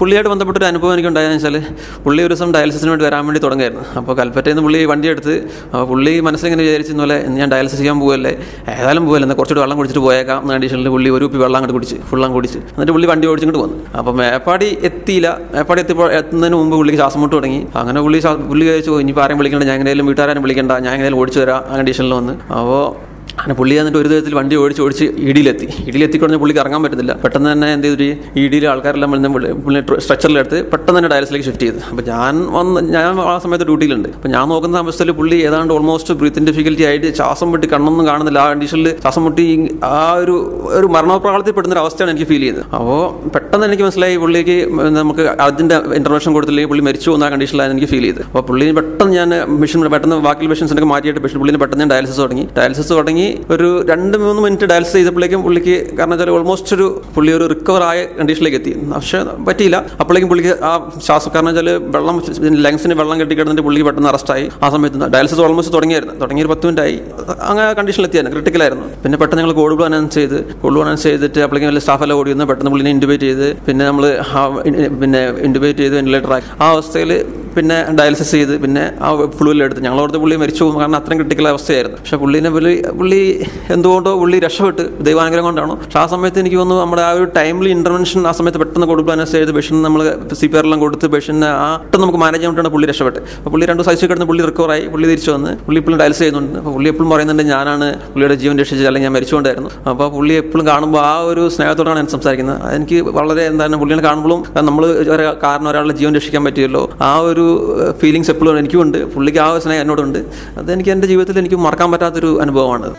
പുള്ളിയായിട്ട് ബന്ധപ്പെട്ടൊരു അനുഭവം എനിക്ക് ഉണ്ടായെന്ന് വെച്ചാൽ പുള്ളി ഒരു ദിവസം ഡയാലിസിന് വേണ്ടി വരാൻ വേണ്ടി തുടങ്ങായിരുന്നു. അപ്പോൾ കൽപ്പറ്റയിൽ നിന്ന് പുള്ളി വണ്ടി എടുത്ത് അപ്പോൾ പുള്ളി മനസ്സിലിങ്ങനെ വിചാരിച്ചെന്ന് പോലെ ഞാൻ ഡയാലിസിസ് ചെയ്യാൻ പോകല്ലേ ഏതായാലും പോകല്ലേ എന്നാൽ കുറച്ചുകൂടി വെള്ളം കുടിച്ചിട്ട് പോയേക്കാം എന്ന കണ്ടീഷനിൽ പുള്ളി ഒരു കുപ്പി വെള്ളം അങ്ങോട്ട് കുടിച്ച് ഫുള്ളം കുടിച്ച്. എന്നിട്ട് പുള്ളി വണ്ടി ഓടിച്ചിട്ട് വന്നു. അപ്പോൾ മേപ്പാടി എത്തിയില്ല. മേപ്പാടി എത്തിയപ്പോൾ എത്തുന്നതിന് മുമ്പ് പുള്ളിക്ക് ശ്വാസം മുട്ട് തുടങ്ങി. അങ്ങനെ പുള്ളി പുള്ളി കഴിച്ചു ഇനിയിപ്പോൾ ആരെയും വിളിക്കണ്ട. ഞാൻ എങ്ങനെയും വീട്ടുകാരും വിളിക്കണ്ട. ഞാൻ എങ്ങനെയും ഓടിച്ചു ആ കണ്ടീഷനിൽ വന്ന് അപ്പോൾ അങ്ങനെ പുള്ളി എന്നിട്ട് ഒരു വിധത്തിൽ വണ്ടി ഓടിച്ച് ഓടിച്ച് ഇടിയിലെത്തി. ഇടിയിലെത്തിക്കഴിഞ്ഞാൽ പുള്ളിക്ക് ഇറങ്ങാൻ പറ്റുന്നില്ല പെട്ടെന്ന് തന്നെ എന്ത് ചെയ്തു? ഈ ഇടിയിൽ ആൾക്കാരെല്ലാം വന്ന് പുള്ളി സ്ട്രക്ചറിലെടുത്ത് പെട്ടെന്ന് തന്നെ ഡയലസിലേക്ക് ഷിഫ്റ്റ് ചെയ്തു. അപ്പോൾ ഞാൻ വന്ന് ഞാൻ ആ സമയത്ത് ഡ്യൂട്ടിയിലുണ്ട്. അപ്പോൾ ഞാൻ നോക്കുന്ന അവസ്ഥയിൽ പുള്ളി ഏതാണ്ട് ഓൾമോസ്റ്റ് ബ്രീത്തിന്റെ ഡിഫിക്കൽറ്റി ആയിട്ട് ശ്വാസം മുട്ടി കണ്ണൊന്നും കാണുന്നില്ല. ആ കണ്ടീഷനിൽ ശ്വാസം മുട്ടി ആ ഒരു ഒരു മരണപ്രാളത്തിൽ പെടുന്ന ഒരു അവസ്ഥയാണ് എനിക്ക് ഫീൽ ചെയ്തത്. അപ്പോൾ പെട്ടെന്ന് എനിക്ക് മനസ്സിലായി പുള്ളിക്ക് നമുക്ക് അതിന്റെ ഇന്റർവെൻഷൻ കൊടുത്തില്ലെങ്കിൽ പുള്ളി മരിച്ചു പോകുന്ന കണ്ടീഷനിലാണ് എനിക്ക് ഫീൽ ചെയ്തത്. അപ്പോൾ പുള്ളിനെ പെട്ടെന്ന് ഞാൻ മെഷീൻ പെട്ടെന്ന് ബാക്കി മെഷീൻസിനൊക്കെ മാറ്റിയിട്ട് പക്ഷേ പുള്ളിന് പെട്ടെന്ന് ഡയാലിസിസ് തുടങ്ങി. ഡയാലിസിസ് തുടങ്ങി. ഒരു രണ്ട് മൂന്ന് മിനിറ്റ് ഡയാലിസിസ് ചെയ്തപ്പോഴേക്കും പുള്ളിക്ക് കാരണം വെച്ചാൽ ഓൾമോസ്റ്റ് ഒരു പുള്ളി ഒരു റിക്കവർ ആയ കണ്ടീഷനിലേക്ക് എത്തി. പക്ഷേ പറ്റിയില്ല. അപ്പോഴേക്കും പുള്ളിക്ക് ആ ശ്വാസം കാരണം വെച്ചാൽ വെള്ളം ലങ്സിന് വെള്ളം കെട്ടിക്കിടന്നിട്ട് പുള്ളിക്ക് പെട്ടെന്ന് അറസ്റ്റായി ആ സമയത്ത് ഡയാലിസിസ് ഓൾമോസ്റ്റ് തുടങ്ങിയായിരുന്നു. തുടങ്ങി ഒരു പത്ത് മിനിറ്റ് ആയി അങ്ങനെ കണ്ടീഷനിൽ എത്തിയായിരുന്നു ക്രിട്ടിക്കലായിരുന്നു പിന്നെ പെട്ടെന്ന് ഞങ്ങൾ കോഡ് ബ്ലൂ അനൗൺസ് ചെയ്ത്. കോഡ് ബ്ലൂ അനൗൺസ് ചെയ്തിട്ട് അപ്പോഴേക്കും വലിയ സ്റ്റാഫ് എല്ലാം ഓടി വന്ന് പെട്ടെന്ന് പുള്ളിനെ ഇന്റുബേറ്റ് ചെയ്ത്. പിന്നെ നമ്മൾ പിന്നെ ഇന്റുബേറ്റ് ചെയ്ത് വെന്റിലേറ്റർ ആക്കി. ആ അവസ്ഥയിൽ പിന്നെ ഡയാലിസിസ് ചെയ്ത്. പിന്നെ ആ ഫ്ലൂവിലെടുത്ത് ഞങ്ങളോടത്ത് പുള്ളി മരിച്ചു കാരണം അത്രയും ക്രിട്ടിക്കൽ അവസ്ഥയായിരുന്നു. പക്ഷേ പുള്ളിനെ പുള്ളി പുള്ളി എന്തുകൊണ്ടോ പുള്ളി രക്ഷപ്പെട്ട് ദൈവാനുഗ്രഹം കൊണ്ടാണോ. പക്ഷെ ആ സമയത്ത് എനിക്ക് തോന്നുന്നു നമ്മുടെ ആ ഒരു ടൈംലി ഇന്റർവെൻഷൻ ആ സമയത്ത് പെട്ടെന്ന് കൊടുക്കാൻ ചെയ്ത് ബഷീൻ നമ്മൾ സി പി ആറെല്ലാം കൊടുത്ത് ബെഷിനെ ആ നമുക്ക് മാനേജ് ചെയ്യാൻ പുള്ളി രക്ഷപ്പെട്ട് അപ്പോൾ പുള്ളി രണ്ട് സൈസിൽ കിടന്ന് പുള്ളി റിക്കവറായി പുള്ളി തിരിച്ചു വന്ന് പുള്ളി ഇപ്പോഴും ഡയൽസ് ചെയ്യുന്നുണ്ട്. അപ്പോൾ പുള്ളി എപ്പോഴും പറയുന്നുണ്ട് ഞാനാണ് പുള്ളിയുടെ ജീവൻ രക്ഷിച്ചത് അല്ലെങ്കിൽ ഞാൻ മരിച്ചുകൊണ്ടായിരുന്നു. അപ്പോൾ പുള്ളി എപ്പോഴും കാണുമ്പോൾ ആ ഒരു സ്നേഹത്തോടാണ് ഞാൻ സംസാരിക്കുന്നത്. എനിക്ക് വളരെ എന്താണ് പുള്ളിയെ കാണുമ്പോഴും നമ്മൾ കാരണം ഒരാളുടെ ജീവൻ രക്ഷിക്കാൻ പറ്റിയല്ലോ. ആ ഒരു ഫീലിങ്സ് എപ്പോഴും എനിക്കുമുണ്ട്. പുള്ളിക്ക് ആ സ്നേഹം എന്നോടുണ്ട് അതെനിക്ക് എന്റെ ജീവിതത്തിൽ എനിക്ക് മറക്കാൻ പറ്റാത്തൊരു അനുഭവമാണ്.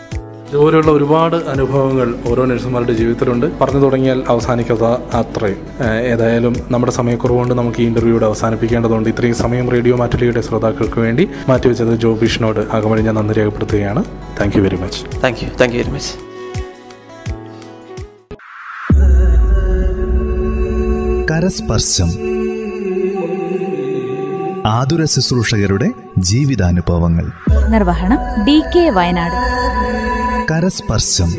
ഇതുപോലെയുള്ള ഒരുപാട് അനുഭവങ്ങൾ ഓരോ നഴ്സുമാരുടെ ജീവിതത്തിലുണ്ട്. പറഞ്ഞു തുടങ്ങിയാൽ അവസാനിക്കാത്ത അത്രയും. ഏതായാലും നമ്മുടെ സമയക്കുറവുകൊണ്ട് നമുക്ക് ഈ ഇന്റർവ്യൂടെ അവസാനിപ്പിക്കേണ്ടതുണ്ട്. ഇത്രയും സമയം റേഡിയോ മാറ്റലിയുടെ ശ്രോതാക്കൾക്ക് വേണ്ടി മാറ്റിവെച്ചത് ജോബിഷിനോട് അകമഴി ഞാൻ നന്ദി രേഖപ്പെടുത്തുകയാണ്. Thank you very much thank you thank you very much കരസ്പർശം. ആതുര ശുശ്രൂഷകരുടെ ജീവിതാനുഭവങ്ങൾ. നിർവഹണം ഡി കെ വയനാട്. കരസ്പർശം